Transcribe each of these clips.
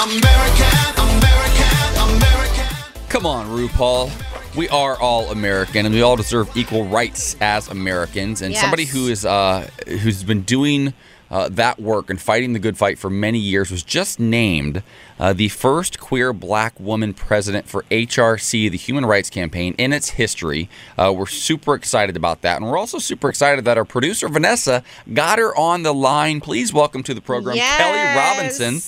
American, American, American. Come on, RuPaul. We are all American, and we all deserve equal rights as Americans. And Yes. somebody who is uh, who's been doing uh, that work and fighting the good fight for many years was just named uh, the first queer black woman president for HRC, the Human Rights Campaign, in its history. Uh, we're super excited about that, and we're also super excited that our producer Vanessa got her on the line. Please welcome to the program Kelley Robinson.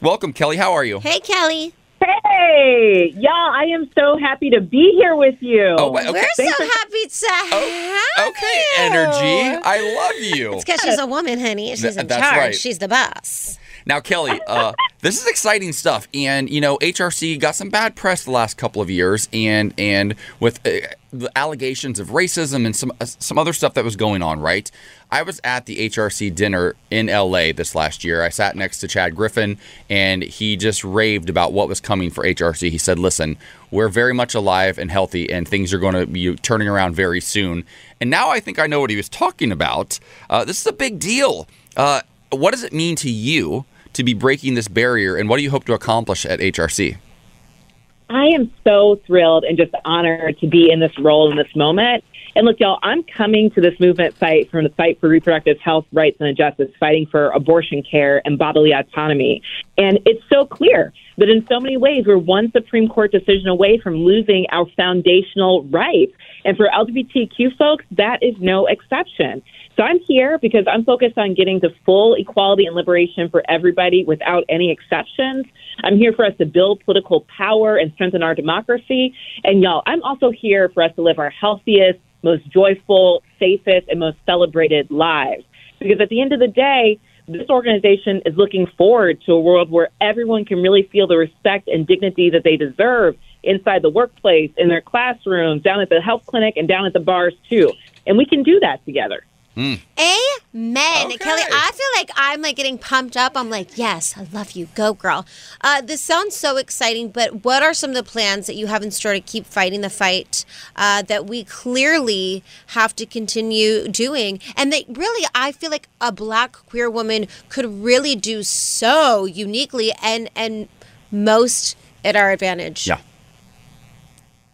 Yes. Welcome, Kelley. How are you? Hey, Kelley. Hey, y'all, I am so happy to be here with you. Oh, okay. We're Thanks so for- happy to have Okay, you. energy. I love you. It's because she's a woman, honey. She's Th- in that's charge. right. She's the boss. Now, Kelley, uh, this is exciting stuff, and you know HRC got some bad press the last couple of years, and and with uh, the allegations of racism and some uh, some other stuff that was going on. Right, I was at the HRC dinner in LA this last year. I sat next to Chad Griffin, and he just raved about what was coming for HRC. He said, "Listen, we're very much alive and healthy, and things are going to be turning around very soon." And now I think I know what he was talking about. Uh, this is a big deal. Uh, what does it mean to you to be breaking this barrier, and what do you hope to accomplish at HRC? I am so thrilled and just honored to be in this role in this moment. And look, y'all, I'm coming to this movement fight from the fight for reproductive health rights and justice, fighting for abortion care and bodily autonomy. And it's so clear that in so many ways, we're one Supreme Court decision away from losing our foundational rights. And for LGBTQ folks, that is no exception. So I'm here because I'm focused on getting to full equality and liberation for everybody without any exceptions. I'm here for us to build political power and strengthen our democracy. And y'all, I'm also here for us to live our healthiest, most joyful, safest, and most celebrated lives. Because at the end of the day, this organization is looking forward to a world where everyone can really feel the respect and dignity that they deserve inside the workplace, in their classrooms, down at the health clinic, and down at the bars, too. And we can do that together. Amen. Okay. Kelley, I feel like I'm like getting pumped up. I'm like, yes, I love you. Go, girl. Uh, this sounds so exciting, but what are some of the plans that you have in store to keep fighting the fight uh, that we clearly have to continue doing? And that really, I feel like a black queer woman could really do so uniquely and, and most at our advantage. Yeah.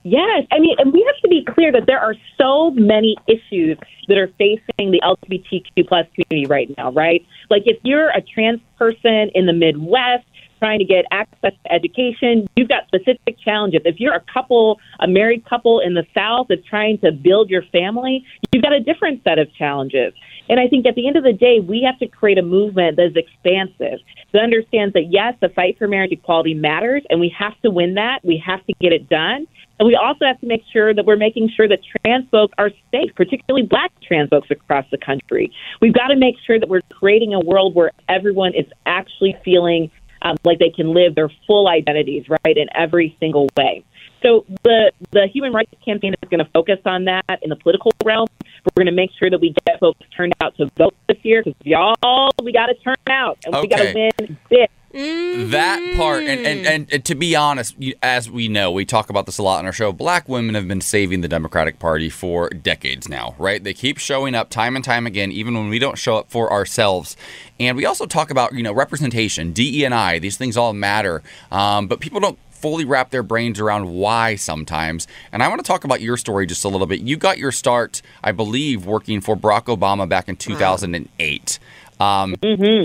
Yes, I mean, and we have to be clear that there are so many issues that are facing the LGBTQ plus community right now, right? Like if you're a trans person in the Midwest trying to get access to education, you've got specific challenges. If you're a couple, a married couple in the South that's trying to build your family, you've got a different set of challenges. And I think at the end of the day, we have to create a movement that is expansive, that understands that yes, the fight for marriage equality matters, and we have to win that. We have to get it done. And we also have to make sure that we're making sure that trans folks are safe, particularly black trans folks across the country. We've got to make sure that we're creating a world where everyone is actually feeling um, like they can live their full identities, right, in every single way. So the the Human Rights Campaign is going to focus on that in the political realm. We're going to make sure that we get folks turned out to vote this year because y'all, we got to turn out and we got to win big. That part, and, and, and, and to be honest, as we know, we talk about this a lot on our show. Black women have been saving the Democratic Party for decades now, right? They keep showing up time and time again, even when we don't show up for ourselves. And we also talk about, you know, representation, DE and I. These things all matter, um, but people don't fully wrap their brains around why sometimes. And I want to talk about your story just a little bit. You got your start, I believe, working for Barack Obama back in 2008. Um,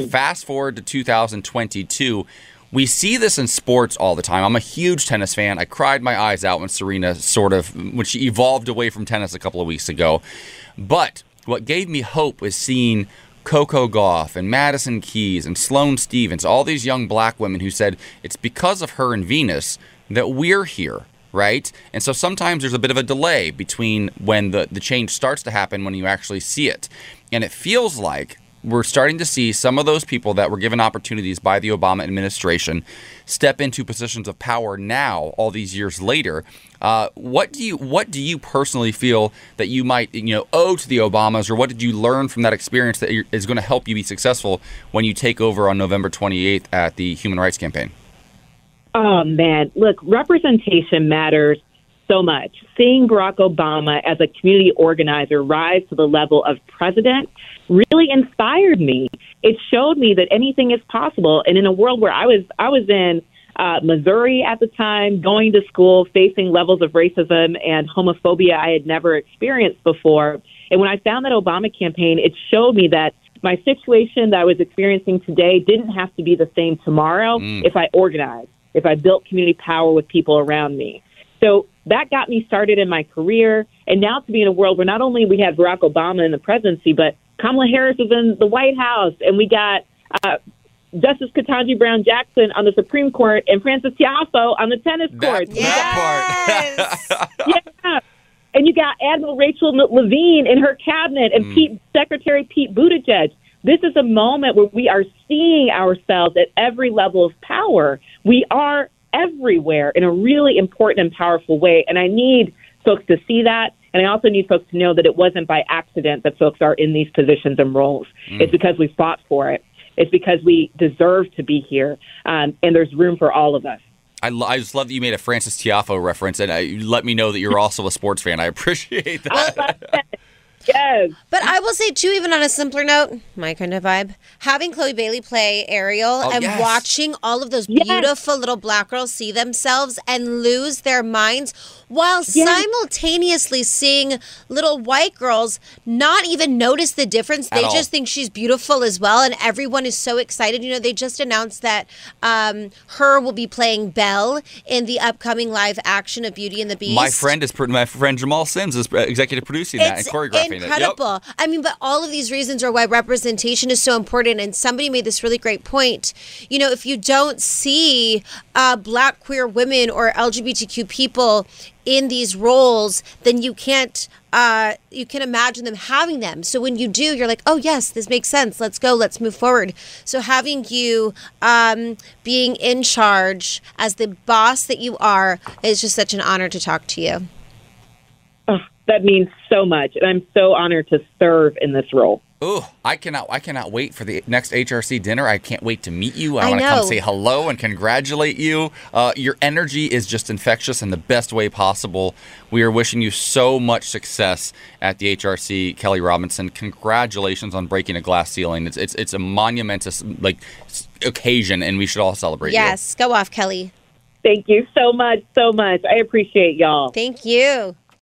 Fast forward to 2022. We see this in sports all the time. I'm a huge tennis fan. I cried my eyes out when Serena sort of when she evolved away from tennis a couple of weeks ago. But what gave me hope was seeing Coco Gauff and Madison Keys and Sloane Stevens, all these young black women who said it's because of her and Venus that we're here, right? And so sometimes there's a bit of a delay between when the, the change starts to happen when you actually see it. And it feels like we're starting to see some of those people that were given opportunities by the Obama administration step into positions of power now, all these years later. Uh, what do you what do you personally feel that you might you know owe to the Obamas, or what did you learn from that experience that is going to help you be successful when you take over on November 28th at the Human Rights Campaign? Oh man, look, representation matters so much. Seeing Barack Obama as a community organizer rise to the level of president really inspired me. It showed me that anything is possible. And in a world where I was, I was in uh, Missouri at the time, going to school, facing levels of racism and homophobia I had never experienced before. And when I found that Obama campaign, it showed me that my situation that I was experiencing today didn't have to be the same tomorrow if I organized, if I built community power with people around me. So that got me started in my career. And now to be in a world where not only we have Barack Obama in the presidency, but Kamala Harris is in the White House, and we got uh, Justice Ketanji Brown Jackson on the Supreme Court, and Frances Tiafoe on the tennis court. That, We got- that part. yeah. And you got Admiral Rachel Levine in her cabinet and Pete, Secretary Pete Buttigieg. This is a moment where we are seeing ourselves at every level of power. We are everywhere in a really important and powerful way. And I need folks to see that. And I also need folks to know that it wasn't by accident that folks are in these positions and roles. It's because we fought for it. It's because we deserve to be here. Um, and there's room for all of us. I, lo- I just love that you made a Frances Tiafoe reference, and uh, you let me know that you're also a sports fan. I appreciate that. Yes. But I will say too, even on a simpler note, my kind of vibe, having Chloe Bailey play Ariel Oh, and yes. watching all of those Yes. beautiful little black girls see themselves and lose their minds while simultaneously seeing little white girls not even notice the difference. They all. just think she's beautiful as well, and everyone is so excited. You know, they just announced that um, H.E.R. will be playing Belle in the upcoming live action of Beauty and the Beast. My friend is my friend Jamal Sims is uh, executive producing that and choreographing it. Yep. incredible. I mean, but all of these reasons are why representation is so important. And somebody made this really great point. You know, if you don't see uh, black queer women or LGBTQ people in these roles, then you can't. Uh, you can imagine them having them. So when you do, you're like, oh yes, this makes sense. Let's go. Let's move forward. So having you um, being in charge as the boss that you are is just such an honor to talk to you. Oh, that means so much. And I'm so honored to serve in this role. Ooh, I cannot I cannot wait for the next HRC dinner. I can't wait to meet you. I, I want to come say hello and congratulate you. Uh, your energy is just infectious in the best way possible. We are wishing you so much success at the HRC, Kelley Robinson. Congratulations on breaking a glass ceiling. It's it's it's a monumentous like occasion, and we should all celebrate. you. Yes, go off, Kelley. Thank you so much, so much. I appreciate y'all. Thank you.